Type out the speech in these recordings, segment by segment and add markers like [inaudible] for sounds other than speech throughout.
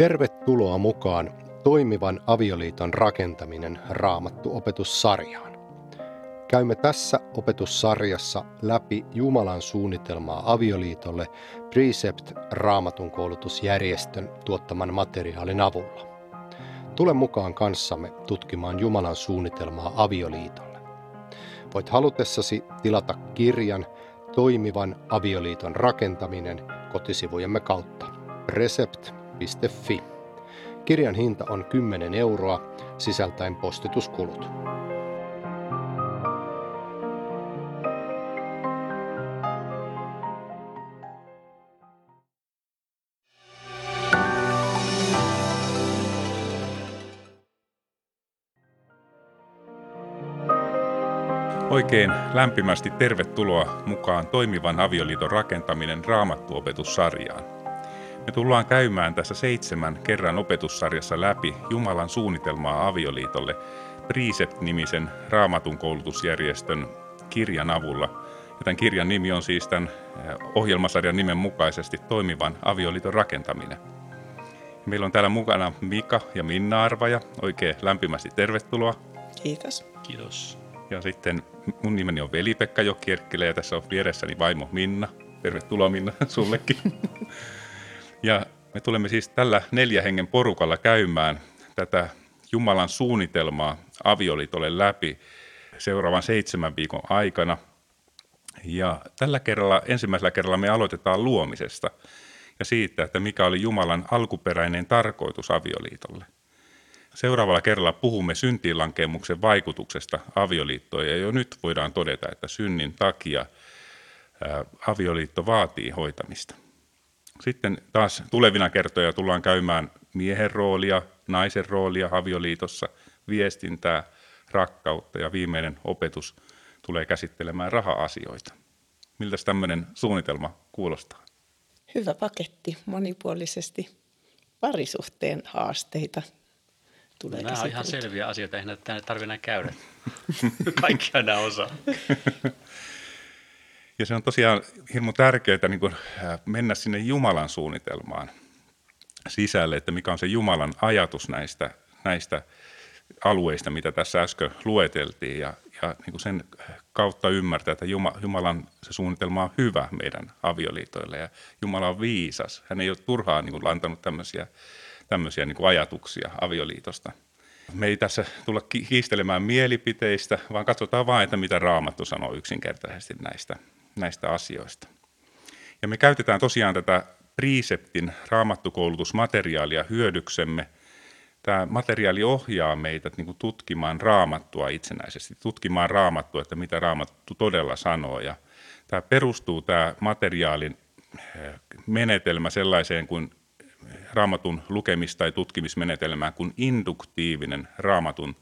Tervetuloa mukaan toimivan avioliiton rakentaminen raamattu opetussarjaan. Käymme tässä opetussarjassa läpi Jumalan suunnitelmaa avioliitolle Precept raamatun koulutusjärjestön tuottaman materiaalin avulla. Tule mukaan kanssamme tutkimaan Jumalan suunnitelmaa avioliitolle. Voit halutessasi tilata kirjan Toimivan avioliiton rakentaminen kotisivujemme kautta. Recept Iltalehti.fi. Kirjan hinta on 10 euroa, sisältäen postituskulut. Oikein lämpimästi tervetuloa mukaan toimivan avioliiton rakentaminen raamattuopetussarjaan. Me tullaan käymään tässä seitsemän kerran opetussarjassa läpi Jumalan suunnitelmaa avioliitolle Precept-nimisen raamatun koulutusjärjestön kirjan avulla. Ja tämän kirjan nimi on siis tämän eh, ohjelmasarjan nimen mukaisesti toimivan avioliiton rakentaminen. Meillä on täällä mukana Mika ja Minna Arvaja. Oikein lämpimästi tervetuloa. Kiitos. Kiitos. Ja sitten mun nimeni on Veli-Pekka Jokierkkilä ja tässä on vieressäni vaimo Minna. Tervetuloa Minna [laughs] sullekin. Ja me tulemme siis tällä neljä hengen porukalla käymään tätä Jumalan suunnitelmaa avioliitolle läpi seuraavan seitsemän viikon aikana. Ja tällä kerralla, ensimmäisellä kerralla me aloitetaan luomisesta ja siitä, että mikä oli Jumalan alkuperäinen tarkoitus avioliitolle. Seuraavalla kerralla puhumme syntiinlankemuksen vaikutuksesta avioliittoon ja jo nyt voidaan todeta, että synnin takia avioliitto vaatii hoitamista. Sitten taas tulevina kertoja tullaan käymään miehen roolia, naisen roolia avioliitossa, viestintää, rakkautta ja viimeinen opetus tulee käsittelemään raha-asioita. Miltä tämmöinen suunnitelma kuulostaa? Hyvä paketti monipuolisesti. Parisuhteen haasteita tulee Nämä on ihan selviä asioita, eihän näitä tarvitse enää käydä. [laughs] Kaikkia nämä osaa. [laughs] Ja se on tosiaan hirmu tärkeää niin kuin mennä sinne Jumalan suunnitelmaan sisälle, että mikä on se Jumalan ajatus näistä, näistä alueista, mitä tässä äsken lueteltiin, ja, ja niin kuin sen kautta ymmärtää, että Jumalan se suunnitelma on hyvä meidän avioliitoille, ja Jumala on viisas. Hän ei ole turhaan niin kuin tämmöisiä, tämmöisiä niin kuin ajatuksia avioliitosta. Me ei tässä tulla kiistelemään mielipiteistä, vaan katsotaan vain, että mitä Raamattu sanoo yksinkertaisesti näistä, näistä asioista. Ja me käytetään tosiaan tätä Preceptin raamattukoulutusmateriaalia hyödyksemme. Tämä materiaali ohjaa meitä niin kuin tutkimaan raamattua itsenäisesti, tutkimaan raamattua, että mitä raamattu todella sanoo. Ja tämä perustuu tämä materiaalin eh, menetelmä sellaiseen kuin raamatun lukemis- tai tutkimismenetelmään kuin induktiivinen raamatun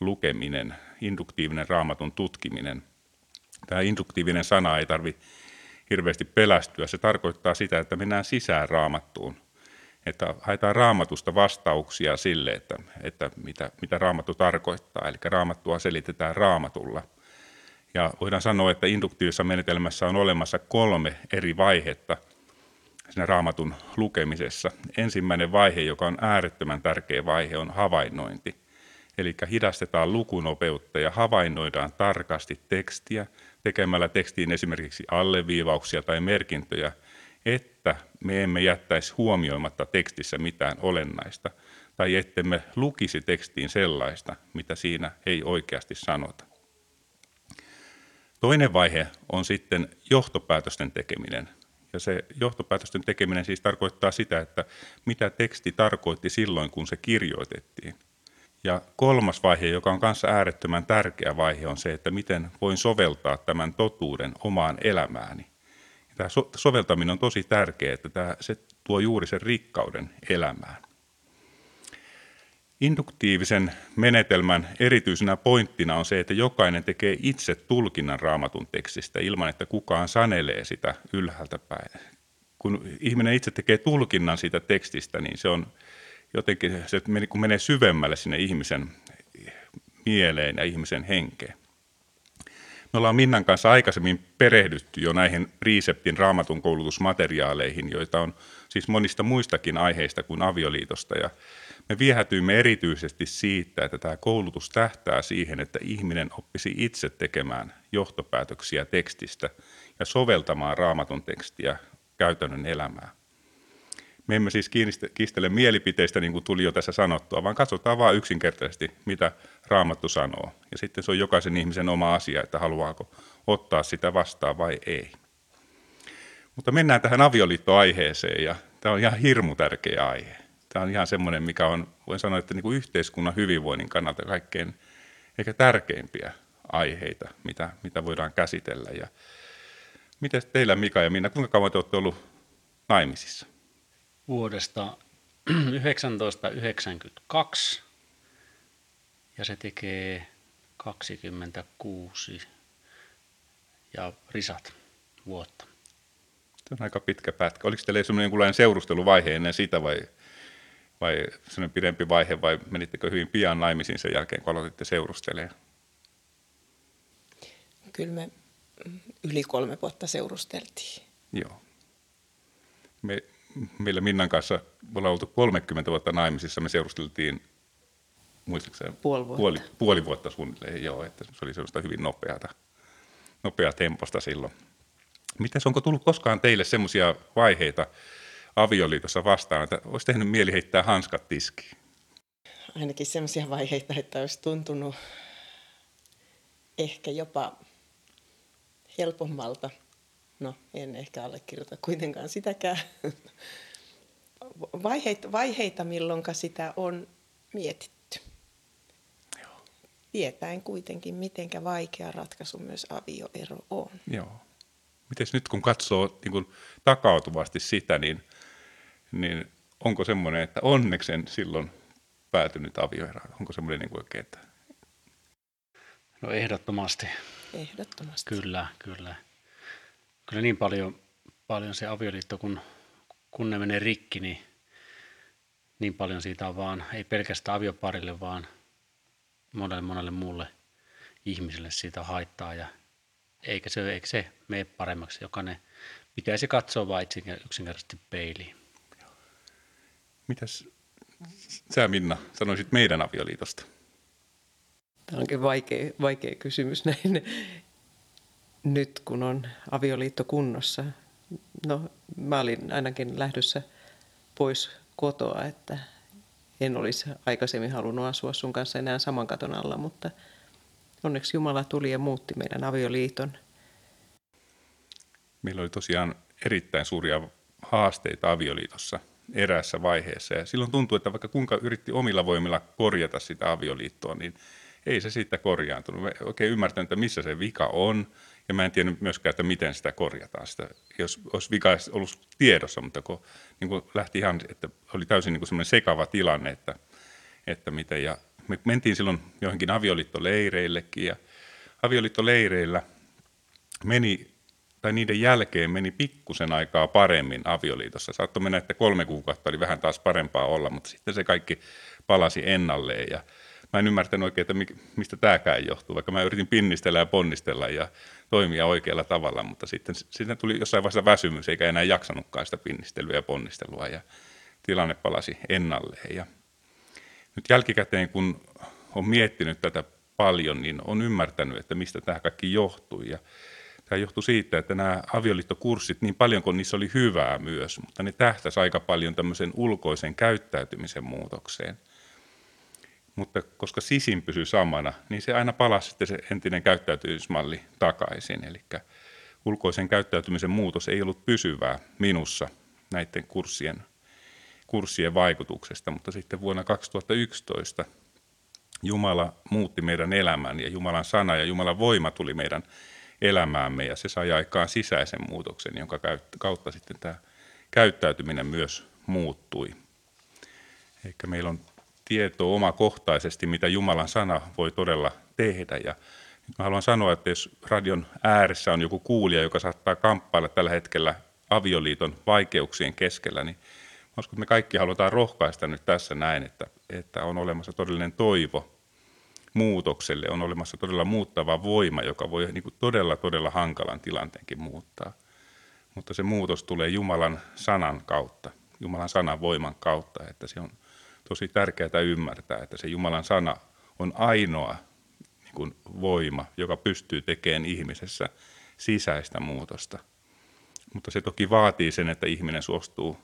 lukeminen, induktiivinen raamatun tutkiminen – Tämä induktiivinen sana ei tarvi hirveästi pelästyä. Se tarkoittaa sitä, että mennään sisään raamattuun. Että haetaan raamatusta vastauksia sille, että, että mitä, mitä raamattu tarkoittaa. Eli raamattua selitetään raamatulla. Ja voidaan sanoa, että induktiivisessa menetelmässä on olemassa kolme eri vaihetta siinä raamatun lukemisessa. Ensimmäinen vaihe, joka on äärettömän tärkeä vaihe, on havainnointi. Eli hidastetaan lukunopeutta ja havainnoidaan tarkasti tekstiä tekemällä tekstiin esimerkiksi alleviivauksia tai merkintöjä, että me emme jättäisi huomioimatta tekstissä mitään olennaista, tai ettemme lukisi tekstiin sellaista, mitä siinä ei oikeasti sanota. Toinen vaihe on sitten johtopäätösten tekeminen. Ja se johtopäätösten tekeminen siis tarkoittaa sitä, että mitä teksti tarkoitti silloin, kun se kirjoitettiin. Ja kolmas vaihe, joka on kanssa äärettömän tärkeä vaihe, on se, että miten voin soveltaa tämän totuuden omaan elämääni. Tämä so- soveltaminen on tosi tärkeää, että tämä, se tuo juuri sen rikkauden elämään. Induktiivisen menetelmän erityisenä pointtina on se, että jokainen tekee itse tulkinnan raamatun tekstistä ilman, että kukaan sanelee sitä ylhäältä päin. Kun ihminen itse tekee tulkinnan siitä tekstistä, niin se on jotenkin se kun menee syvemmälle sinne ihmisen mieleen ja ihmisen henkeen. Me ollaan Minnan kanssa aikaisemmin perehdytty jo näihin Riiseptin raamatun koulutusmateriaaleihin, joita on siis monista muistakin aiheista kuin avioliitosta. Ja me viehätyimme erityisesti siitä, että tämä koulutus tähtää siihen, että ihminen oppisi itse tekemään johtopäätöksiä tekstistä ja soveltamaan raamatun tekstiä käytännön elämään. Me emme siis kiistele mielipiteistä, niin kuin tuli jo tässä sanottua, vaan katsotaan vain yksinkertaisesti, mitä Raamattu sanoo. Ja sitten se on jokaisen ihmisen oma asia, että haluaako ottaa sitä vastaan vai ei. Mutta mennään tähän avioliittoaiheeseen, ja tämä on ihan hirmu tärkeä aihe. Tämä on ihan semmoinen, mikä on, voin sanoa, että niin kuin yhteiskunnan hyvinvoinnin kannalta kaikkein ehkä tärkeimpiä aiheita, mitä, mitä voidaan käsitellä. Ja miten teillä Mika ja Minna, kuinka kauan te olette ollut naimisissa? Vuodesta 1992 ja se tekee 26 ja risat vuotta. Se on aika pitkä pätkä. Oliko teillä sellainen jonkunlainen seurusteluvaihe ennen sitä vai, vai sellainen pidempi vaihe vai menittekö hyvin pian naimisiin sen jälkeen, kun aloititte seurustelemaan? Kyllä me yli kolme vuotta seurusteltiin. Joo. Me meillä Minnan kanssa, me ollaan oltu 30 vuotta naimisissa, me seurusteltiin muistaakseni puoli vuotta. Puoli, puoli vuotta suunnilleen, joo, että se oli sellaista hyvin nopeata, nopea temposta silloin. Mites, onko tullut koskaan teille semmoisia vaiheita avioliitossa vastaan, että olisi tehnyt mieli heittää hanskat tiskiin? Ainakin semmoisia vaiheita, että olisi tuntunut ehkä jopa helpommalta – No, en ehkä allekirjoita kuitenkaan sitäkään. Vaiheita, vaiheita milloin sitä on mietitty. Joo. Tietäen kuitenkin, miten vaikea ratkaisu myös avioero on. Joo. Miten nyt kun katsoo niin kun takautuvasti sitä, niin, niin onko semmoinen, että onneksen silloin päätynyt avioeroon? Onko semmoinen niin oikein, että... No ehdottomasti. Ehdottomasti. Kyllä, kyllä kyllä niin paljon, paljon se avioliitto, kun, kun ne menee rikki, niin niin paljon siitä on vaan, ei pelkästään avioparille, vaan monelle monelle muulle ihmiselle siitä haittaa ja eikä se, eikä se mene paremmaksi. Jokainen pitäisi katsoa vain yksinkertaisesti peiliin. Mitäs sä Minna sanoisit meidän avioliitosta? Tämä onkin vaikea, vaikea kysymys [laughs] näin nyt, kun on avioliitto kunnossa. No, mä olin ainakin lähdössä pois kotoa, että en olisi aikaisemmin halunnut asua sun kanssa enää saman katon alla, mutta onneksi Jumala tuli ja muutti meidän avioliiton. Meillä oli tosiaan erittäin suuria haasteita avioliitossa eräässä vaiheessa. Ja silloin tuntui, että vaikka kuinka yritti omilla voimilla korjata sitä avioliittoa, niin ei se siitä korjaantunut. Me oikein ymmärtänyt, että missä se vika on ja mä en tiedä myöskään, että miten sitä korjataan. Sitä, jos olisi vika ollut tiedossa, mutta kun, niin kun lähti ihan, että oli täysin niin semmoinen sekava tilanne, että, että miten. Ja me mentiin silloin johonkin avioliittoleireillekin ja avioliittoleireillä meni, tai niiden jälkeen meni pikkusen aikaa paremmin avioliitossa. Saattoi mennä, että kolme kuukautta oli vähän taas parempaa olla, mutta sitten se kaikki palasi ennalleen ja mä en ymmärtänyt oikein, että mistä tämäkään johtuu, vaikka mä yritin pinnistellä ja ponnistella ja toimia oikealla tavalla, mutta sitten, sitten tuli jossain vaiheessa väsymys, eikä enää jaksanutkaan sitä pinnistelyä ja ponnistelua ja tilanne palasi ennalleen. Ja nyt jälkikäteen, kun on miettinyt tätä paljon, niin on ymmärtänyt, että mistä tämä kaikki johtui. Ja tämä johtui siitä, että nämä avioliittokurssit, niin paljon kuin niissä oli hyvää myös, mutta ne tähtäisi aika paljon tämmöisen ulkoisen käyttäytymisen muutokseen – mutta koska sisin pysyi samana, niin se aina palasi sitten se entinen käyttäytymismalli takaisin. Eli ulkoisen käyttäytymisen muutos ei ollut pysyvää minussa näiden kurssien, kurssien vaikutuksesta, mutta sitten vuonna 2011 Jumala muutti meidän elämän ja Jumalan sana ja Jumalan voima tuli meidän elämäämme ja se sai aikaan sisäisen muutoksen, jonka kautta sitten tämä käyttäytyminen myös muuttui. Eikä meillä on tietoa omakohtaisesti, mitä Jumalan sana voi todella tehdä. Ja nyt mä haluan sanoa, että jos radion ääressä on joku kuulija, joka saattaa kamppailla tällä hetkellä avioliiton vaikeuksien keskellä, niin uskon, että me kaikki halutaan rohkaista nyt tässä näin, että, että on olemassa todellinen toivo muutokselle on olemassa todella muuttava voima, joka voi niin kuin todella, todella hankalan tilanteenkin muuttaa. Mutta se muutos tulee Jumalan sanan kautta, Jumalan sanan voiman kautta, että se on tosi tärkeää ymmärtää, että se Jumalan sana on ainoa niin kuin voima, joka pystyy tekemään ihmisessä sisäistä muutosta. Mutta se toki vaatii sen, että ihminen suostuu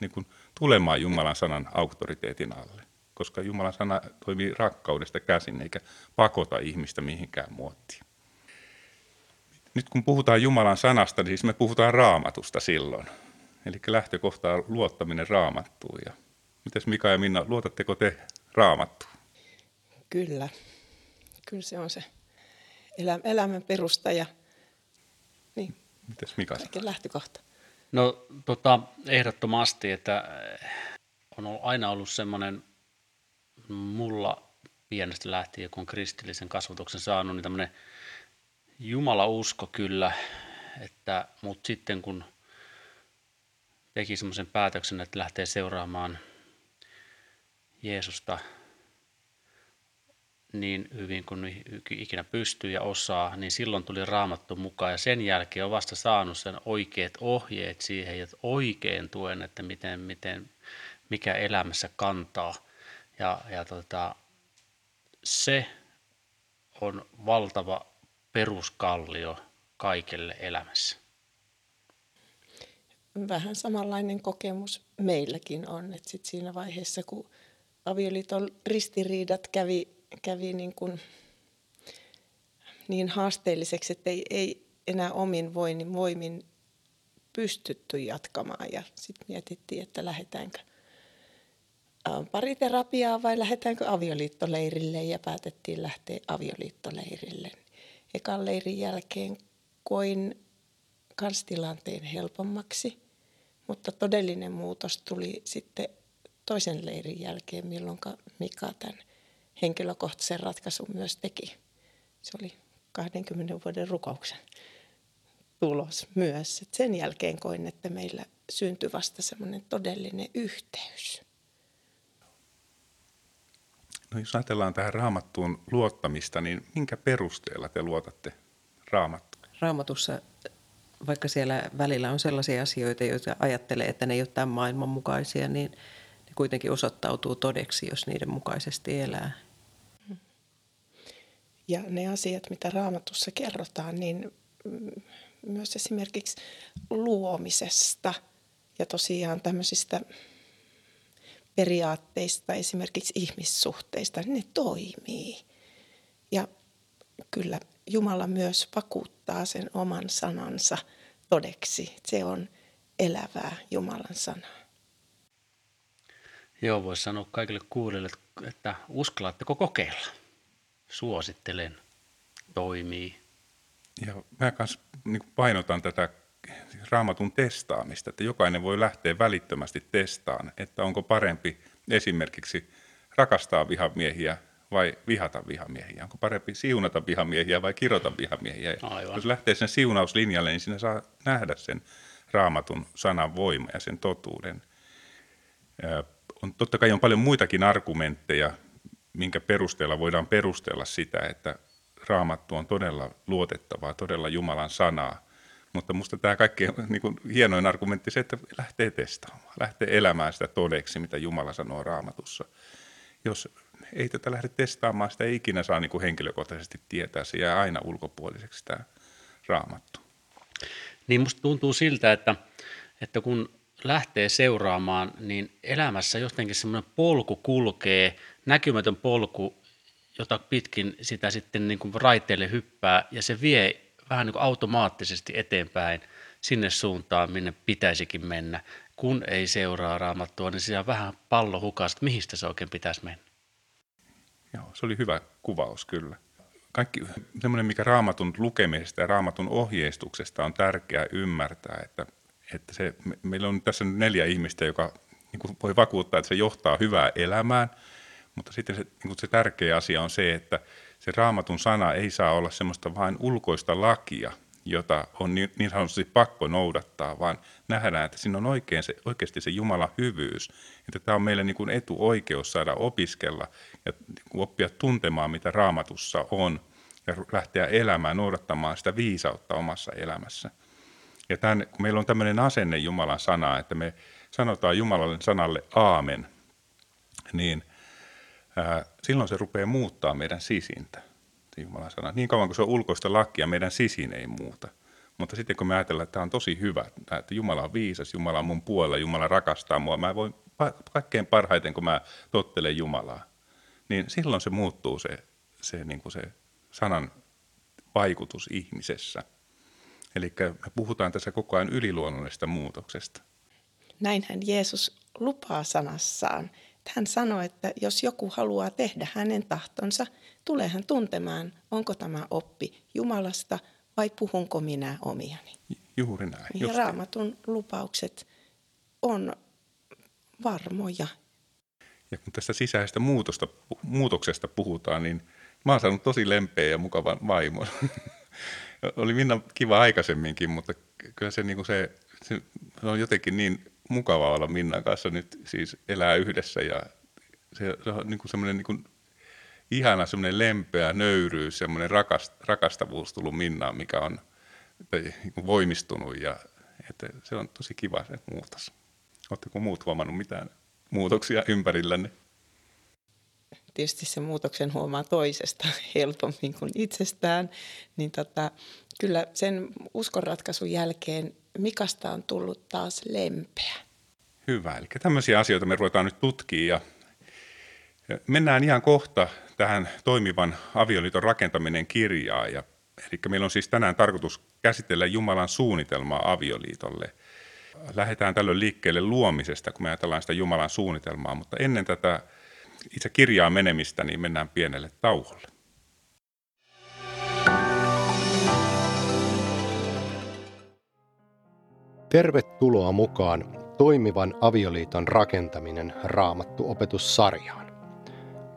niin kuin tulemaan Jumalan sanan auktoriteetin alle, koska Jumalan sana toimii rakkaudesta käsin eikä pakota ihmistä mihinkään muottiin. Nyt kun puhutaan Jumalan sanasta, niin siis me puhutaan raamatusta silloin. Eli lähtökohta on luottaminen raamattuun. Ja mites Mika ja Minna, luotatteko te raamattuun? Kyllä. Kyllä se on se elämän perusta ja niin, Mites Mika? lähtökohta. No tota, ehdottomasti, että eh, on aina ollut semmoinen mulla pienestä lähtien, kun kristillisen kasvatuksen saanut, niin tämmöinen Jumala usko kyllä, että, mutta sitten kun teki semmoisen päätöksen, että lähtee seuraamaan Jeesusta niin hyvin kuin ikinä pystyy ja osaa, niin silloin tuli raamattu mukaan ja sen jälkeen on vasta saanut sen oikeat ohjeet siihen ja oikein tuen, että miten, miten, mikä elämässä kantaa. Ja, ja tota, se on valtava peruskallio kaikelle elämässä. Vähän samanlainen kokemus meilläkin on, että sit siinä vaiheessa, kun avioliiton ristiriidat kävi kävi niin, kuin niin haasteelliseksi, että ei, ei enää omin voimin, voimin pystytty jatkamaan. Ja sitten mietittiin, että lähdetäänkö pariterapiaa vai lähdetäänkö avioliittoleirille ja päätettiin lähteä avioliittoleirille. Ekan leirin jälkeen koin kans tilanteen helpommaksi, mutta todellinen muutos tuli sitten toisen leirin jälkeen, milloin Mika tämän henkilökohtaisen ratkaisun myös teki. Se oli 20 vuoden rukouksen tulos myös. Et sen jälkeen koin, että meillä syntyi vasta semmoinen todellinen yhteys. No jos ajatellaan tähän raamattuun luottamista, niin minkä perusteella te luotatte raamattuun? Raamatussa, vaikka siellä välillä on sellaisia asioita, joita ajattelee, että ne ei ole tämän maailman mukaisia, niin kuitenkin osoittautuu todeksi, jos niiden mukaisesti elää. Ja ne asiat, mitä raamatussa kerrotaan, niin mm, myös esimerkiksi luomisesta ja tosiaan tämmöisistä periaatteista, esimerkiksi ihmissuhteista, niin ne toimii. Ja kyllä Jumala myös vakuuttaa sen oman sanansa todeksi. Se on elävää Jumalan sanaa. Joo, voisi sanoa kaikille kuulijoille, että uskallatteko kokeilla? suosittelen, toimii. Ja mä kanssa niin painotan tätä raamatun testaamista, että jokainen voi lähteä välittömästi testaan, että onko parempi esimerkiksi rakastaa vihamiehiä vai vihata vihamiehiä. Onko parempi siunata vihamiehiä vai kirota vihamiehiä. Aivan. Jos lähtee sen siunauslinjalle, niin siinä saa nähdä sen raamatun sanan voima ja sen totuuden. On, totta kai on paljon muitakin argumentteja, minkä perusteella voidaan perustella sitä, että raamattu on todella luotettavaa, todella Jumalan sanaa. Mutta minusta tämä kaikkein niin kuin, hienoin argumentti se, että lähtee testaamaan, lähtee elämään sitä todeksi, mitä Jumala sanoo raamatussa. Jos ei tätä lähde testaamaan, sitä ei ikinä saa niin kuin henkilökohtaisesti tietää, se jää aina ulkopuoliseksi tämä raamattu. Niin musta tuntuu siltä, että, että kun lähtee seuraamaan, niin elämässä jotenkin semmoinen polku kulkee, näkymätön polku, jota pitkin sitä sitten niin kuin raiteille hyppää, ja se vie vähän niin kuin automaattisesti eteenpäin sinne suuntaan, minne pitäisikin mennä. Kun ei seuraa raamattua, niin siellä vähän pallo hukasta, että mihin se oikein pitäisi mennä. Joo, se oli hyvä kuvaus kyllä. Kaikki semmoinen, mikä raamatun lukemisesta ja raamatun ohjeistuksesta on tärkeää ymmärtää, että että se, me, meillä on tässä neljä ihmistä, joka niin kuin voi vakuuttaa, että se johtaa hyvää elämään, mutta sitten se, niin kuin se tärkeä asia on se, että se raamatun sana ei saa olla semmoista vain ulkoista lakia, jota on niin, niin sanotusti pakko noudattaa, vaan nähdään, että siinä on oikein se, oikeasti se Jumalan hyvyys. Että tämä on meille niin kuin etuoikeus saada opiskella ja niin oppia tuntemaan, mitä raamatussa on ja lähteä elämään, noudattamaan sitä viisautta omassa elämässä. Ja tämän, kun meillä on tämmöinen asenne Jumalan sanaa, että me sanotaan Jumalan sanalle aamen, niin ää, silloin se rupeaa muuttaa meidän sisintä. Jumalan sana. Niin kauan kuin se on ulkoista lakia, meidän sisin ei muuta. Mutta sitten kun me ajatellaan, että tämä on tosi hyvä, että Jumala on viisas, Jumala on mun puolella, Jumala rakastaa mua, mä voin kaikkein parhaiten, kun mä tottelen Jumalaa, niin silloin se muuttuu se, se, niin kuin se sanan vaikutus ihmisessä. Eli me puhutaan tässä koko ajan yliluonnollisesta muutoksesta. Näinhän Jeesus lupaa sanassaan. Hän sanoi, että jos joku haluaa tehdä hänen tahtonsa, tulee hän tuntemaan, onko tämä oppi Jumalasta vai puhunko minä omiani. Juuri näin. Ja just raamatun lupaukset on varmoja. Ja kun tästä sisäisestä muutosta, muutoksesta puhutaan, niin mä oon saanut tosi lempeä ja mukavan vaimon. [laughs] Oli Minna kiva aikaisemminkin, mutta kyllä se, niin se, se on jotenkin niin mukava olla Minnan kanssa nyt siis elää yhdessä ja se, se on niin kuin semmoinen niin kuin ihana semmoinen lempeä nöyryys, semmoinen rakast, rakastavuus tullut Minnaan, mikä on niin kuin voimistunut ja että se on tosi kiva se muutos. Oletteko muut huomannut mitään muutoksia ympärillänne? Tietysti se muutoksen huomaa toisesta [laughs] helpommin kuin itsestään, niin tota, kyllä sen uskonratkaisun jälkeen Mikasta on tullut taas lempeä. Hyvä, eli tämmöisiä asioita me ruvetaan nyt tutkimaan ja mennään ihan kohta tähän toimivan avioliiton rakentaminen kirjaa. Ja, eli meillä on siis tänään tarkoitus käsitellä Jumalan suunnitelmaa avioliitolle. Lähdetään tällöin liikkeelle luomisesta, kun me ajatellaan sitä Jumalan suunnitelmaa, mutta ennen tätä itse kirjaa menemistä, niin mennään pienelle tauolle. Tervetuloa mukaan toimivan avioliiton rakentaminen raamattu opetussarjaan.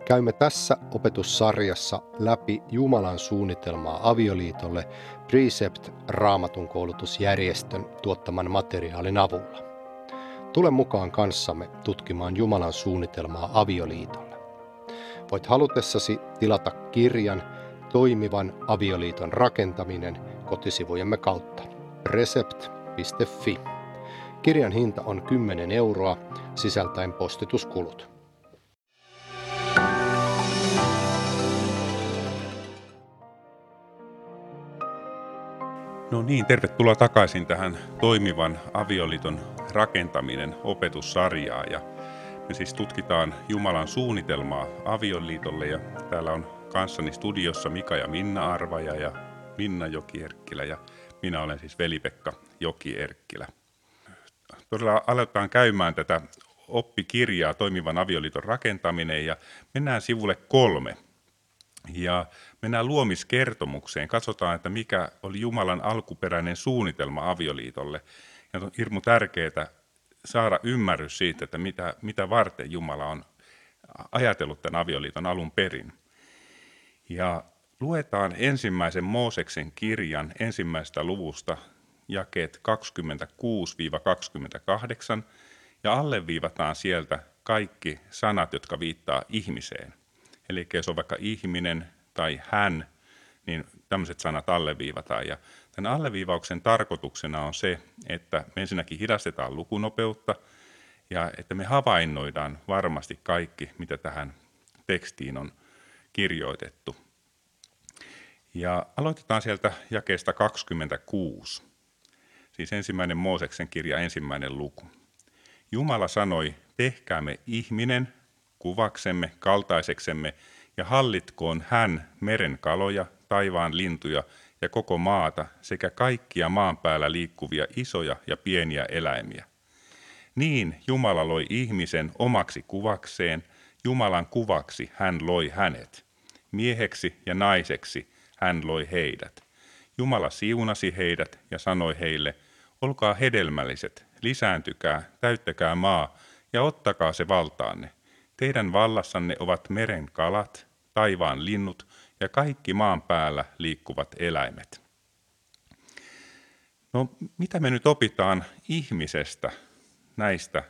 Käymme tässä opetussarjassa läpi Jumalan suunnitelmaa avioliitolle Precept raamatun koulutusjärjestön tuottaman materiaalin avulla. Tule mukaan kanssamme tutkimaan Jumalan suunnitelmaa avioliitolle. Voit halutessasi tilata kirjan Toimivan avioliiton rakentaminen kotisivujemme kautta recept.fi. Kirjan hinta on 10 euroa sisältäen postituskulut. No niin, tervetuloa takaisin tähän toimivan avioliiton rakentaminen opetussarjaa. Ja me siis tutkitaan Jumalan suunnitelmaa avioliitolle ja täällä on kanssani studiossa Mika ja Minna Arvaja ja Minna Jokierkkilä ja minä olen siis Veli-Pekka Jokierkkilä. Todella aletaan käymään tätä oppikirjaa Toimivan avioliiton rakentaminen ja mennään sivulle kolme. Ja mennään luomiskertomukseen, katsotaan, että mikä oli Jumalan alkuperäinen suunnitelma avioliitolle. Ja on hirmu tärkeää saada ymmärrys siitä, että mitä, mitä varten Jumala on ajatellut tämän avioliiton alun perin. Ja luetaan ensimmäisen Mooseksen kirjan ensimmäisestä luvusta jakeet 26-28 ja alleviivataan sieltä kaikki sanat, jotka viittaa ihmiseen. Eli jos on vaikka ihminen tai hän, niin tämmöiset sanat alleviivataan. Ja tämän alleviivauksen tarkoituksena on se, että me ensinnäkin hidastetaan lukunopeutta ja että me havainnoidaan varmasti kaikki, mitä tähän tekstiin on kirjoitettu. Ja aloitetaan sieltä jakeesta 26, siis ensimmäinen Mooseksen kirja, ensimmäinen luku. Jumala sanoi, tehkäämme ihminen kuvaksemme, kaltaiseksemme, ja hallitkoon hän meren kaloja, taivaan lintuja ja koko maata sekä kaikkia maan päällä liikkuvia isoja ja pieniä eläimiä. Niin Jumala loi ihmisen omaksi kuvakseen, Jumalan kuvaksi hän loi hänet. Mieheksi ja naiseksi hän loi heidät. Jumala siunasi heidät ja sanoi heille, olkaa hedelmälliset, lisääntykää, täyttäkää maa ja ottakaa se valtaanne. Teidän vallassanne ovat meren kalat, taivaan linnut ja kaikki maan päällä liikkuvat eläimet. No mitä me nyt opitaan ihmisestä näistä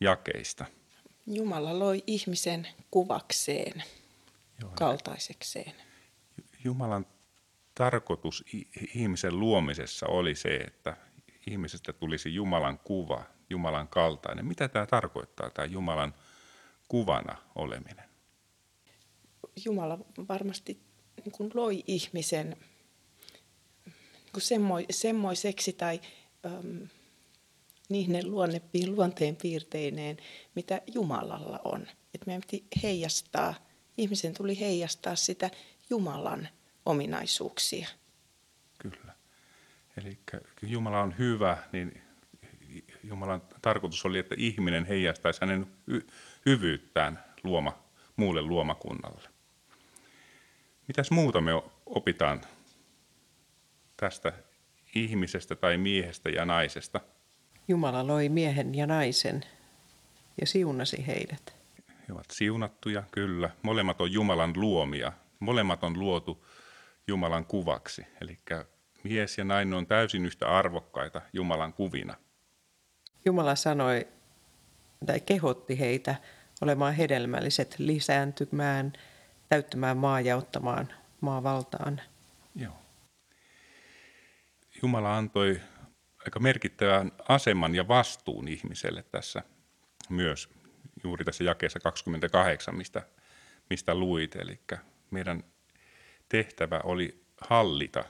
jakeista? Jumala loi ihmisen kuvakseen, Joo, kaltaisekseen. Jumalan tarkoitus ihmisen luomisessa oli se, että ihmisestä tulisi Jumalan kuva, Jumalan kaltainen. Mitä tämä tarkoittaa, tämä Jumalan kuvana oleminen? Jumala varmasti niin kuin loi ihmisen niin kuin semmo, semmoiseksi tai äm, niihin luonnepiin luonteen piirteineen, mitä Jumalalla on. Että meidän piti heijastaa, ihmisen tuli heijastaa sitä Jumalan ominaisuuksia. Kyllä. Eli Jumala on hyvä, niin Jumalan tarkoitus oli, että ihminen heijastaisi hänen hy- hyvyyttään luoma, muulle luomakunnalle. Mitäs muuta me opitaan tästä ihmisestä tai miehestä ja naisesta? Jumala loi miehen ja naisen ja siunasi heidät. He ovat siunattuja, kyllä. Molemmat on Jumalan luomia. Molemmat on luotu Jumalan kuvaksi. Eli mies ja nainen on täysin yhtä arvokkaita Jumalan kuvina. Jumala sanoi tai kehotti heitä olemaan hedelmälliset, lisääntymään, täyttämään maa ja ottamaan maavaltaan. Joo. Jumala antoi aika merkittävän aseman ja vastuun ihmiselle tässä myös juuri tässä jakeessa 28, mistä, mistä luit. Eli meidän tehtävä oli hallita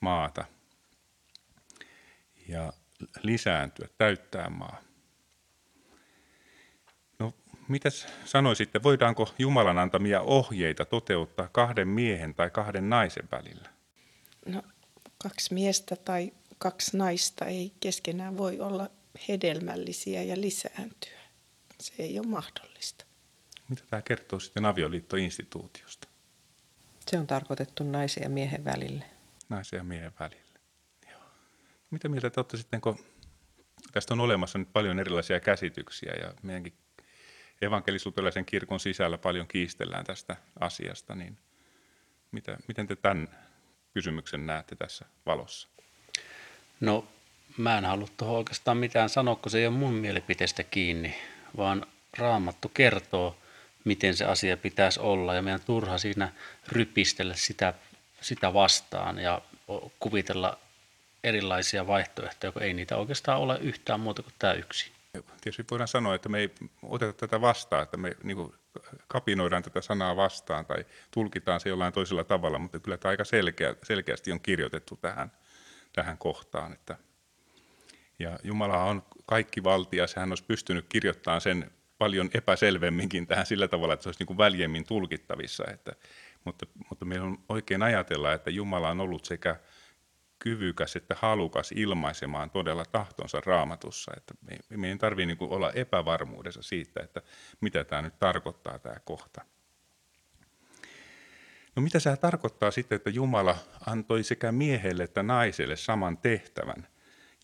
maata ja lisääntyä, täyttää maa. Mitäs sanoisitte, voidaanko Jumalan antamia ohjeita toteuttaa kahden miehen tai kahden naisen välillä? No, kaksi miestä tai kaksi naista ei keskenään voi olla hedelmällisiä ja lisääntyä. Se ei ole mahdollista. Mitä tämä kertoo sitten avioliittoinstituutiosta? Se on tarkoitettu naisen ja miehen välille. Naisen ja miehen välille. Joo. Mitä mieltä te olette sitten, kun tästä on olemassa nyt paljon erilaisia käsityksiä ja meidänkin evankelisuutelaisen kirkon sisällä paljon kiistellään tästä asiasta, niin mitä, miten te tämän kysymyksen näette tässä valossa? No mä en halua tuohon oikeastaan mitään sanoa, kun se ei ole mun mielipiteestä kiinni, vaan Raamattu kertoo, miten se asia pitäisi olla ja meidän turha siinä rypistellä sitä, sitä vastaan ja kuvitella erilaisia vaihtoehtoja, kun ei niitä oikeastaan ole yhtään muuta kuin tämä yksi. Tietysti voidaan sanoa, että me ei oteta tätä vastaan, että me niin kuin kapinoidaan tätä sanaa vastaan tai tulkitaan se jollain toisella tavalla, mutta kyllä tämä aika selkeä, selkeästi on kirjoitettu tähän, tähän kohtaan. Että, ja Jumala on kaikki valtias, hän olisi pystynyt kirjoittamaan sen paljon epäselvemminkin tähän sillä tavalla, että se olisi niin kuin väljemmin tulkittavissa. Että, mutta, mutta meillä on oikein ajatella, että Jumala on ollut sekä kyvykäs että halukas ilmaisemaan todella tahtonsa raamatussa. Että me, me niin olla epävarmuudessa siitä, että mitä tämä nyt tarkoittaa tämä kohta. No mitä se tarkoittaa sitten, että Jumala antoi sekä miehelle että naiselle saman tehtävän?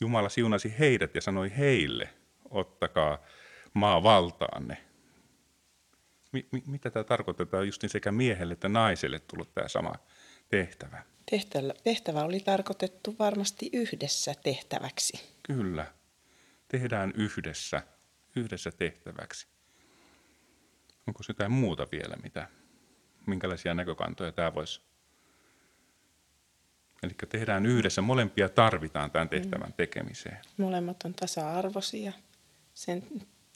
Jumala siunasi heidät ja sanoi heille, ottakaa maa valtaanne. Mi- mitä tämä tarkoittaa? Just niin sekä miehelle että naiselle tullut tämä sama tehtävä. Tehtävä, tehtävä oli tarkoitettu varmasti yhdessä tehtäväksi. Kyllä. Tehdään yhdessä, yhdessä tehtäväksi. Onko jotain muuta vielä, mitä, minkälaisia näkökantoja tämä voisi Eli tehdään yhdessä, molempia tarvitaan tämän tehtävän tekemiseen. Molemmat on tasa-arvoisia sen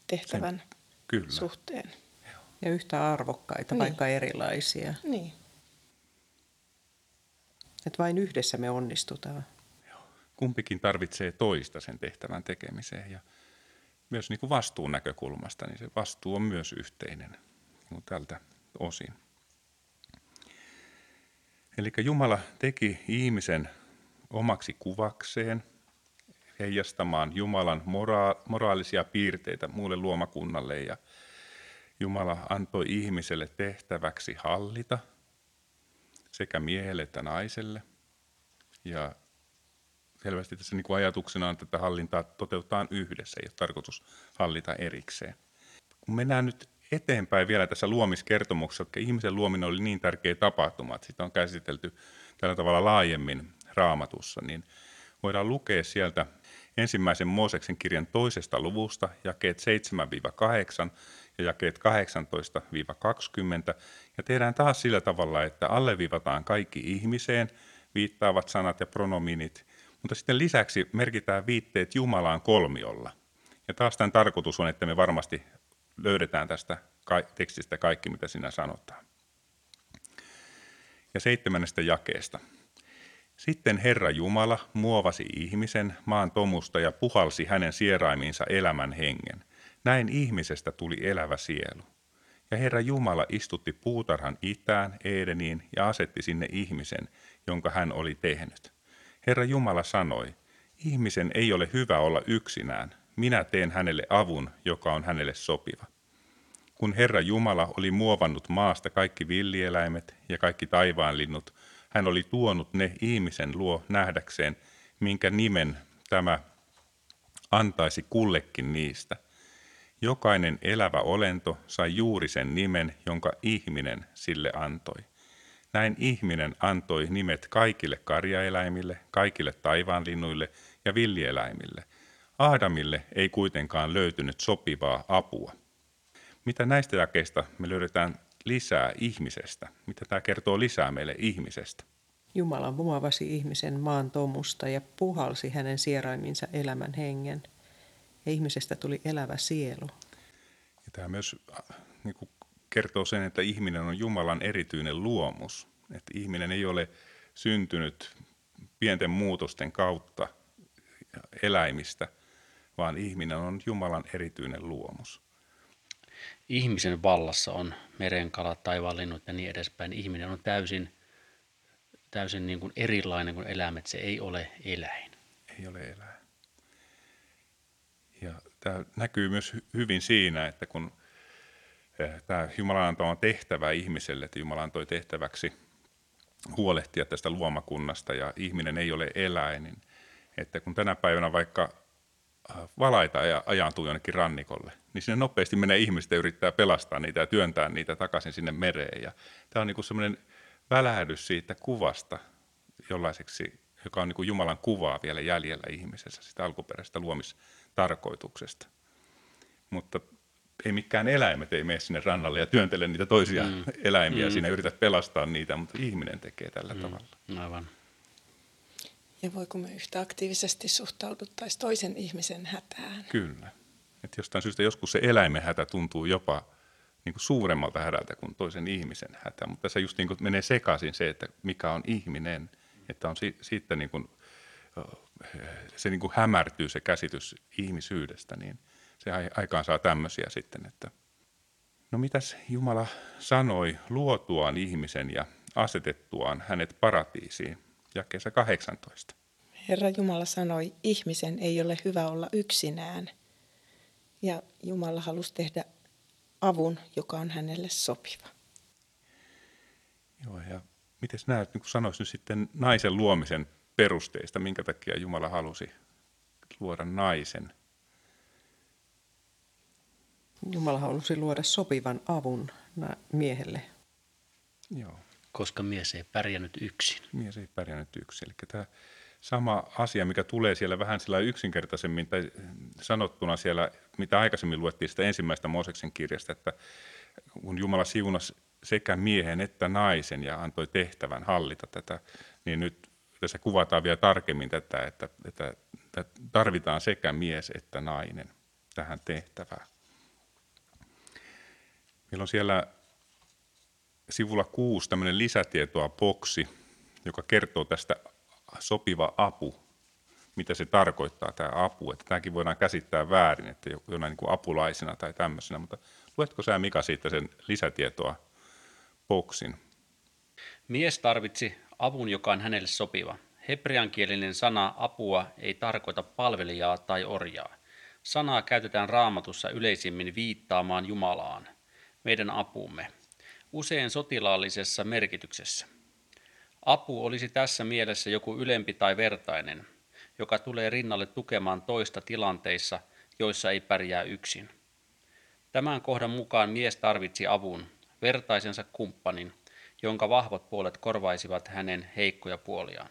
tehtävän sen, kyllä. suhteen. Ja yhtä arvokkaita, niin. vaikka erilaisia. Niin. Että vain yhdessä me onnistutaan. Kumpikin tarvitsee toista sen tehtävän tekemiseen. Ja myös niin kuin vastuun näkökulmasta, niin se vastuu on myös yhteinen niin tältä osin. Eli Jumala teki ihmisen omaksi kuvakseen, heijastamaan Jumalan mora- moraalisia piirteitä muulle luomakunnalle ja Jumala antoi ihmiselle tehtäväksi hallita sekä miehelle että naiselle. Ja selvästi tässä niin kuin ajatuksena on, että tätä hallintaa toteutetaan yhdessä, ei ole tarkoitus hallita erikseen. Kun mennään nyt eteenpäin vielä tässä luomiskertomuksessa, että ihmisen luominen oli niin tärkeä tapahtuma, että sitä on käsitelty tällä tavalla laajemmin raamatussa, niin voidaan lukea sieltä ensimmäisen Mooseksen kirjan toisesta luvusta, jakeet 7-8 ja jakeet 18-20, ja tehdään taas sillä tavalla, että alleviivataan kaikki ihmiseen, viittaavat sanat ja pronominit, mutta sitten lisäksi merkitään viitteet Jumalaan kolmiolla. Ja taas tämän tarkoitus on, että me varmasti löydetään tästä tekstistä kaikki, mitä siinä sanotaan. Ja seitsemännestä jakeesta. Sitten Herra Jumala muovasi ihmisen maan tomusta ja puhalsi hänen sieraimiinsa elämän hengen. Näin ihmisestä tuli elävä sielu. Ja Herra Jumala istutti puutarhan itään, Edeniin, ja asetti sinne ihmisen, jonka hän oli tehnyt. Herra Jumala sanoi, ihmisen ei ole hyvä olla yksinään, minä teen hänelle avun, joka on hänelle sopiva. Kun Herra Jumala oli muovannut maasta kaikki villieläimet ja kaikki taivaanlinnut, hän oli tuonut ne ihmisen luo nähdäkseen, minkä nimen tämä antaisi kullekin niistä. Jokainen elävä olento sai juuri sen nimen, jonka ihminen sille antoi. Näin ihminen antoi nimet kaikille karjaeläimille, kaikille taivaanlinnuille ja villieläimille. Aadamille ei kuitenkaan löytynyt sopivaa apua. Mitä näistä jakeista me löydetään lisää ihmisestä? Mitä tämä kertoo lisää meille ihmisestä? Jumala muovasi ihmisen maan tomusta ja puhalsi hänen sieraiminsa elämän hengen. Ja ihmisestä tuli elävä sielu. Ja tämä myös niin kuin kertoo sen, että ihminen on Jumalan erityinen luomus. Että ihminen ei ole syntynyt pienten muutosten kautta eläimistä, vaan ihminen on Jumalan erityinen luomus ihmisen vallassa on merenkalat, taivaanlinnut ja niin edespäin. Ihminen on täysin, täysin niin kuin erilainen kuin eläimet. Se ei ole eläin. Ei ole eläin. Tämä näkyy myös hyvin siinä, että kun eh, tämä Jumalan antama tehtävä ihmiselle, että Jumala antoi tehtäväksi huolehtia tästä luomakunnasta ja ihminen ei ole eläin, niin että kun tänä päivänä vaikka valaita ja ajaantuu jonnekin rannikolle, niin sinne nopeasti menee ihmiset ja yrittää pelastaa niitä ja työntää niitä takaisin sinne mereen. Ja tämä on niin semmoinen välähdys siitä kuvasta jollaiseksi, joka on niin Jumalan kuvaa vielä jäljellä ihmisessä, sitä alkuperäisestä luomistarkoituksesta. Mutta ei mikään eläimet ei mene sinne rannalle ja työntele niitä toisia mm. eläimiä mm. siinä yritä pelastaa niitä, mutta ihminen tekee tällä mm. tavalla. Aivan. Ja voiko me yhtä aktiivisesti suhtauduttaisiin toisen ihmisen hätään? Kyllä. Että jostain syystä joskus se eläimen hätä tuntuu jopa niin kuin suuremmalta hädältä kuin toisen ihmisen hätä. Mutta tässä just niin kuin menee sekaisin se, että mikä on ihminen. Että on si- siitä niin kuin, se niin kuin hämärtyy se käsitys ihmisyydestä, niin se aikaan saa tämmöisiä sitten, että no mitäs Jumala sanoi luotuaan ihmisen ja asetettuaan hänet paratiisiin jakeessa 18. Herra Jumala sanoi, ihmisen ei ole hyvä olla yksinään. Ja Jumala halusi tehdä avun, joka on hänelle sopiva. Joo, ja miten näet, niin sanoisi nyt sitten naisen luomisen perusteista, minkä takia Jumala halusi luoda naisen? Jumala halusi luoda sopivan avun miehelle. Joo koska mies ei pärjännyt yksin. Mies ei pärjännyt yksin. Eli tämä sama asia, mikä tulee siellä vähän sillä yksinkertaisemmin tai sanottuna siellä, mitä aikaisemmin luettiin sitä ensimmäistä Mooseksen kirjasta, että kun Jumala siunasi sekä miehen että naisen ja antoi tehtävän hallita tätä, niin nyt tässä kuvataan vielä tarkemmin tätä, että, että, että tarvitaan sekä mies että nainen tähän tehtävään. Meillä on siellä sivulla 6 tämmöinen lisätietoa boksi, joka kertoo tästä sopiva apu, mitä se tarkoittaa tämä apu. Että tämäkin voidaan käsittää väärin, että jonain niin apulaisena tai tämmöisenä, mutta luetko sä Mika siitä sen lisätietoa boksin? Mies tarvitsi avun, joka on hänelle sopiva. Hebreankielinen sana apua ei tarkoita palvelijaa tai orjaa. Sanaa käytetään raamatussa yleisimmin viittaamaan Jumalaan, meidän apumme – usein sotilaallisessa merkityksessä. Apu olisi tässä mielessä joku ylempi tai vertainen, joka tulee rinnalle tukemaan toista tilanteissa, joissa ei pärjää yksin. Tämän kohdan mukaan mies tarvitsi avun, vertaisensa kumppanin, jonka vahvat puolet korvaisivat hänen heikkoja puoliaan.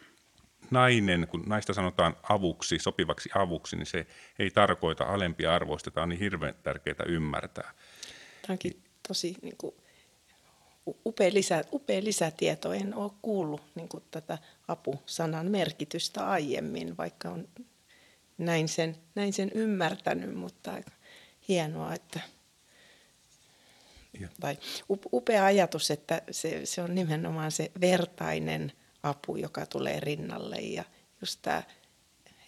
nainen, kun naista sanotaan avuksi, sopivaksi avuksi, niin se ei tarkoita alempia arvoista. Tämä on niin hirveän tärkeää ymmärtää. Tämä onkin tosi niin kuin, upea, lisä, upea lisätieto. En ole kuullut niin kuin, tätä apusanan merkitystä aiemmin, vaikka on näin sen, näin sen ymmärtänyt, mutta aika hienoa, että tai upea ajatus, että se, se on nimenomaan se vertainen apu, joka tulee rinnalle ja just tämä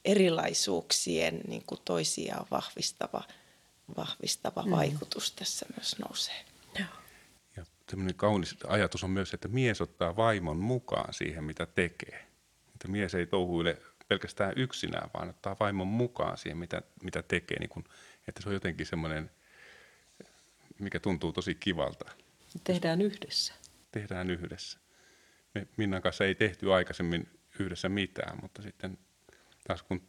erilaisuuksien niin kuin toisiaan vahvistava, vahvistava mm. vaikutus tässä myös nousee. Joo. Ja tämmöinen kaunis ajatus on myös, että mies ottaa vaimon mukaan siihen, mitä tekee. Että mies ei touhuile pelkästään yksinään, vaan ottaa vaimon mukaan siihen, mitä, mitä tekee. Niin kun, että se on jotenkin semmoinen, mikä tuntuu tosi kivalta. Tehdään yhdessä. Tehdään yhdessä. Me Minnan kanssa ei tehty aikaisemmin yhdessä mitään, mutta sitten taas kun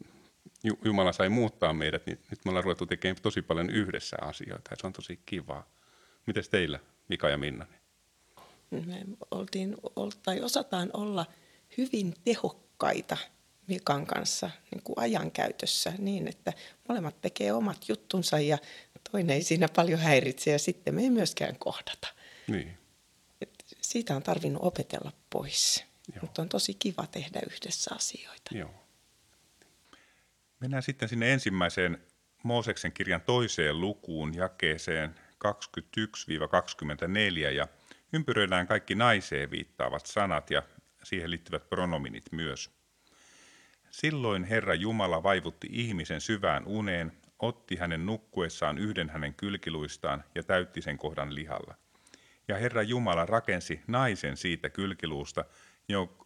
Jumala sai muuttaa meidät, niin nyt me ollaan ruvettu tekemään tosi paljon yhdessä asioita ja se on tosi kivaa. Miten teillä, Mika ja Minna? Me oltiin, tai osataan olla hyvin tehokkaita Mikan kanssa niin kuin ajankäytössä niin, että molemmat tekee omat juttunsa ja toinen ei siinä paljon häiritse ja sitten me ei myöskään kohdata. Niin. Et siitä on tarvinnut opetella pois, Joo. mutta on tosi kiva tehdä yhdessä asioita. Joo. Mennään sitten sinne ensimmäiseen Mooseksen kirjan toiseen lukuun, jakeeseen 21-24 ja ympyröidään kaikki naiseen viittaavat sanat ja siihen liittyvät pronominit myös. Silloin Herra Jumala vaivutti ihmisen syvään uneen, otti hänen nukkuessaan yhden hänen kylkiluistaan ja täytti sen kohdan lihalla. Ja Herra Jumala rakensi naisen siitä kylkiluusta,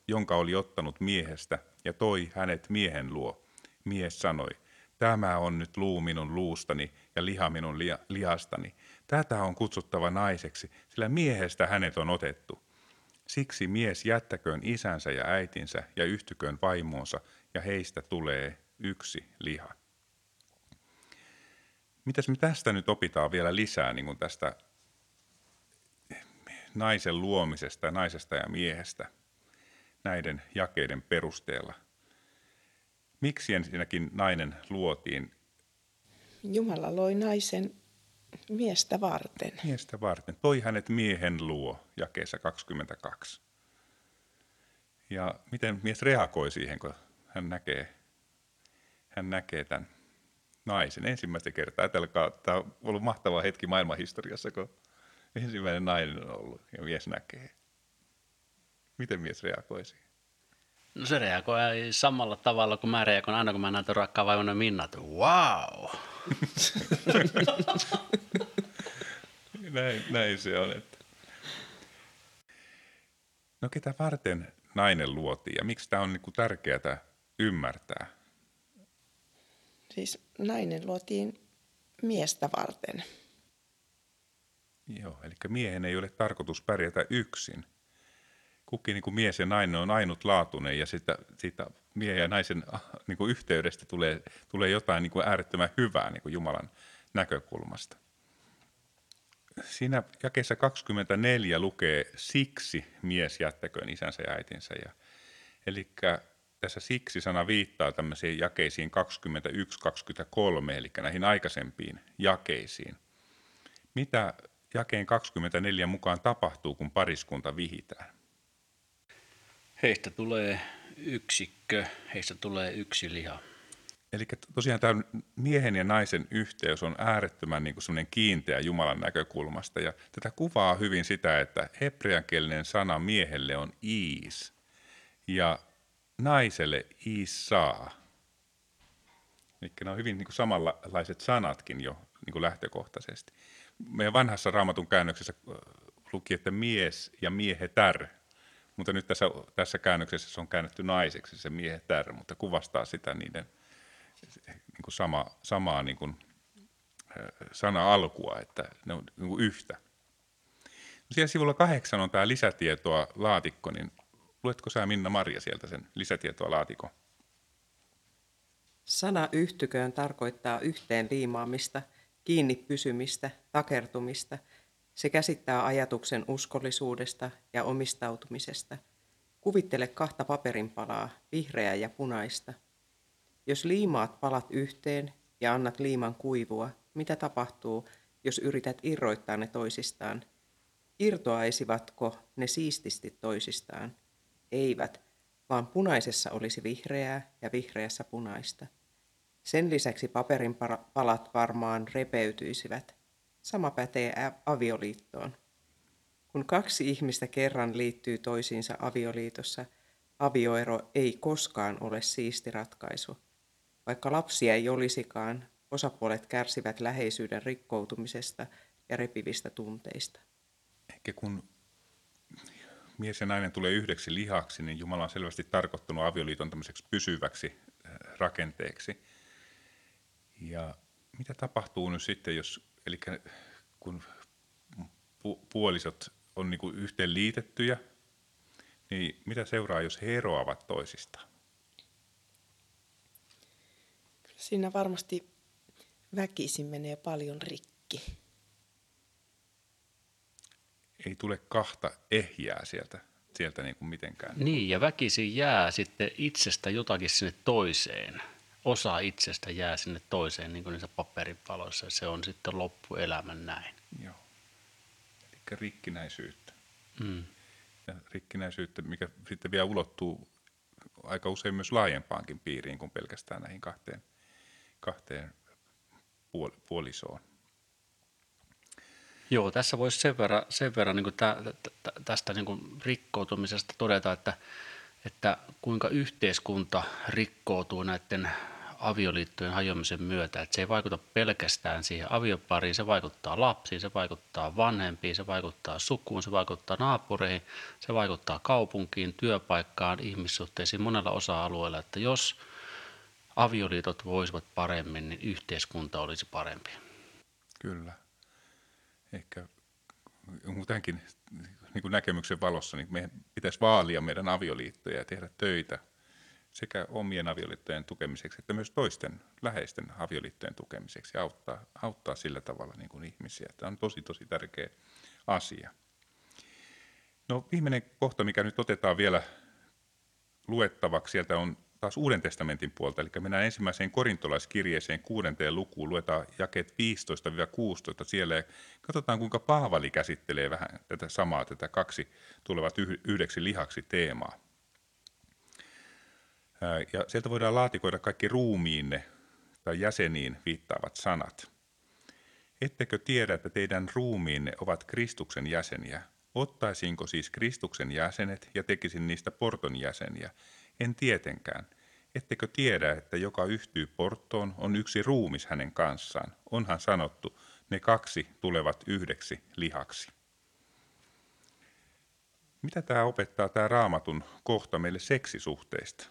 jonka oli ottanut miehestä, ja toi hänet miehen luo. Mies sanoi, tämä on nyt luu minun luustani ja liha minun lihastani. Tätä on kutsuttava naiseksi, sillä miehestä hänet on otettu. Siksi mies jättäköön isänsä ja äitinsä ja yhtyköön vaimoonsa, ja heistä tulee yksi liha. Mitäs me tästä nyt opitaan vielä lisää niin kuin tästä naisen luomisesta, naisesta ja miehestä näiden jakeiden perusteella? Miksi ensinnäkin nainen luotiin? Jumala loi naisen miestä varten. Miestä varten. Toi hänet miehen luo, jakeessa 22. Ja miten mies reagoi siihen, kun hän näkee, hän näkee tämän naisen ensimmäistä kertaa. Ajatelkaa, tämä on ollut mahtava hetki maailmanhistoriassa, kun ensimmäinen nainen on ollut ja mies näkee. Miten mies reagoi siihen? No se reagoi samalla tavalla kuin mä reagoin aina, kun mä näen rakkaan vaimon Minna, että wow! [laughs] näin, näin se on. Että. No ketä varten nainen luotiin ja miksi tämä on niin tärkeää ymmärtää? Siis nainen luotiin miestä varten. Joo, eli miehen ei ole tarkoitus pärjätä yksin. Kukin niin kuin mies ja nainen on ainutlaatuinen ja sitä, siitä miehen ja naisen niin kuin yhteydestä tulee, tulee jotain niin kuin äärettömän hyvää niin kuin Jumalan näkökulmasta. Siinä jakeessa 24 lukee, siksi mies jättäköön isänsä ja äitinsä. Ja, eli tässä siksi-sana viittaa tämmöisiin jakeisiin 21-23, eli näihin aikaisempiin jakeisiin. Mitä jakeen 24 mukaan tapahtuu, kun pariskunta vihitään? Heistä tulee yksikkö, heistä tulee yksi liha. Eli tosiaan tämä miehen ja naisen yhteys on äärettömän niin kuin kiinteä Jumalan näkökulmasta. Ja tätä kuvaa hyvin sitä, että hebreankielinen sana miehelle on iis ja naiselle Isaa. Eli ne on hyvin niin kuin samanlaiset sanatkin jo niin kuin lähtökohtaisesti. Meidän vanhassa raamatun käännöksessä äh, luki, että mies ja miehetär, mutta nyt tässä, tässä käännöksessä se on käännetty naiseksi, se miehetär, mutta kuvastaa sitä niiden niin kuin sama, samaa niin kuin, äh, sana-alkua, että ne on niin kuin yhtä. Siellä sivulla kahdeksan on tämä lisätietoa laatikko, niin Luetko sä Minna Maria sieltä sen lisätietoa laatikon? Sana yhtyköön tarkoittaa yhteen liimaamista, kiinni pysymistä, takertumista. Se käsittää ajatuksen uskollisuudesta ja omistautumisesta. Kuvittele kahta paperinpalaa, vihreää ja punaista. Jos liimaat palat yhteen ja annat liiman kuivua, mitä tapahtuu, jos yrität irroittaa ne toisistaan? Irtoaisivatko ne siististi toisistaan? Eivät, vaan punaisessa olisi vihreää ja vihreässä punaista. Sen lisäksi paperin palat varmaan repeytyisivät. Sama pätee avioliittoon. Kun kaksi ihmistä kerran liittyy toisiinsa avioliitossa, avioero ei koskaan ole siisti ratkaisu. Vaikka lapsia ei olisikaan, osapuolet kärsivät läheisyyden rikkoutumisesta ja repivistä tunteista. Ehkä kun mies ja nainen tulee yhdeksi lihaksi, niin Jumala on selvästi tarkoittanut avioliiton tämmöiseksi pysyväksi äh, rakenteeksi. Ja mitä tapahtuu nyt sitten, jos, eli kun puolisot on niin yhteen liitettyjä, niin mitä seuraa, jos he eroavat toisistaan? Siinä varmasti väkisin menee paljon rikki. Ei tule kahta ehjää sieltä, sieltä niin kuin mitenkään. Niin, ja väkisin jää sitten itsestä jotakin sinne toiseen. Osa itsestä jää sinne toiseen, niin kuin niissä paperipaloissa. Se on sitten loppuelämän näin. Joo. Eli rikkinäisyyttä. Mm. Ja rikkinäisyyttä, mikä sitten vielä ulottuu aika usein myös laajempaankin piiriin kuin pelkästään näihin kahteen, kahteen puol- puolisoon. Joo, tässä voisi sen verran, sen verran niin tä, tä, tästä niin rikkoutumisesta todeta, että, että kuinka yhteiskunta rikkoutuu näiden avioliittojen hajoamisen myötä. Että se ei vaikuta pelkästään siihen aviopariin, se vaikuttaa lapsiin, se vaikuttaa vanhempiin, se vaikuttaa sukuun, se vaikuttaa naapureihin, se vaikuttaa kaupunkiin, työpaikkaan, ihmissuhteisiin monella osa-alueella. Että jos avioliitot voisivat paremmin, niin yhteiskunta olisi parempi. Kyllä. Ehkä tämänkin niin kuin näkemyksen valossa niin meidän pitäisi vaalia meidän avioliittoja ja tehdä töitä sekä omien avioliittojen tukemiseksi että myös toisten läheisten avioliittojen tukemiseksi ja auttaa, auttaa sillä tavalla niin kuin ihmisiä. Tämä on tosi tosi tärkeä asia. No viimeinen kohta, mikä nyt otetaan vielä luettavaksi, sieltä on taas Uuden testamentin puolta, eli mennään ensimmäiseen korintolaiskirjeeseen kuudenteen lukuun, luetaan jakeet 15-16 siellä ja katsotaan kuinka Paavali käsittelee vähän tätä samaa, tätä kaksi tulevat yhdeksi lihaksi teemaa. Ja sieltä voidaan laatikoida kaikki ruumiinne tai jäseniin viittaavat sanat. Ettekö tiedä, että teidän ruumiinne ovat Kristuksen jäseniä? Ottaisinko siis Kristuksen jäsenet ja tekisin niistä porton jäseniä? En tietenkään. Ettekö tiedä, että joka yhtyy porttoon on yksi ruumis hänen kanssaan? Onhan sanottu, ne kaksi tulevat yhdeksi lihaksi. Mitä tämä opettaa tämä raamatun kohta meille seksisuhteista?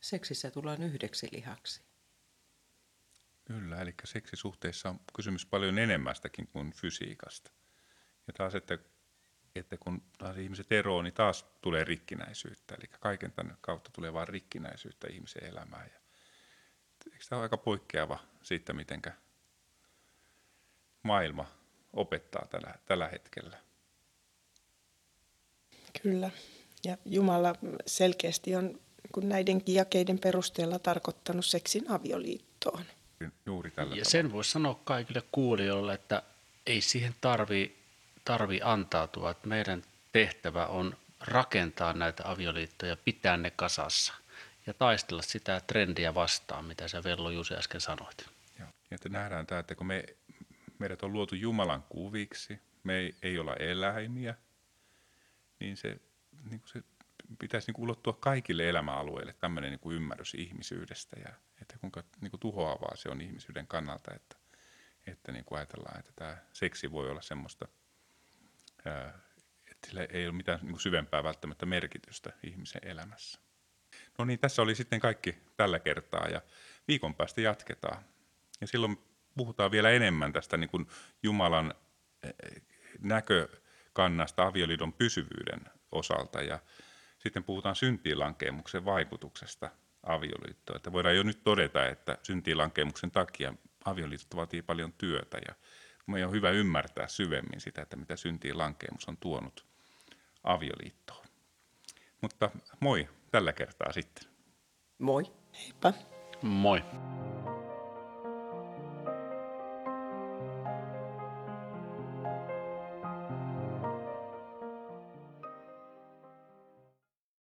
Seksissä tullaan yhdeksi lihaksi. Kyllä, eli seksisuhteissa on kysymys paljon enemmästäkin kuin fysiikasta. Ja taas, että että kun taas ihmiset eroavat, niin taas tulee rikkinäisyyttä. Eli kaiken tämän kautta tulee vain rikkinäisyyttä ihmisen elämään. Ja, eikö tämä ole aika poikkeava siitä, miten maailma opettaa tällä, tällä hetkellä? Kyllä. Ja Jumala selkeästi on kun näidenkin jakeiden perusteella tarkoittanut seksin avioliittoon. Juuri tällä Ja tavalla. sen voisi sanoa kaikille kuulijoille, että ei siihen tarvitse tarvi antautua. Että meidän tehtävä on rakentaa näitä avioliittoja, pitää ne kasassa ja taistella sitä trendiä vastaan, mitä sä Vello Juusi äsken sanoit. Ja että nähdään tämä, että kun me, meidät on luotu Jumalan kuviksi, me ei, ei olla eläimiä, niin se, niin kuin se pitäisi niin kuin ulottua kaikille elämäalueille tämmöinen niin kuin ymmärrys ihmisyydestä ja että kuinka niin kuin tuhoavaa se on ihmisyyden kannalta, että, että niin kuin ajatellaan, että tämä seksi voi olla semmoista – että sillä ei ole mitään niin syvempää välttämättä merkitystä ihmisen elämässä. No niin, tässä oli sitten kaikki tällä kertaa ja viikon päästä jatketaan. Ja silloin puhutaan vielä enemmän tästä niin kuin Jumalan näkökannasta avioliiton pysyvyyden osalta ja sitten puhutaan syntiinlankeemuksen vaikutuksesta avioliittoon. Että voidaan jo nyt todeta, että syntiinlankeemuksen takia avioliitot vaatii paljon työtä ja meidän on hyvä ymmärtää syvemmin sitä, että mitä syntiin lankeemus on tuonut avioliittoon. Mutta moi tällä kertaa sitten. Moi. Heippa. Moi.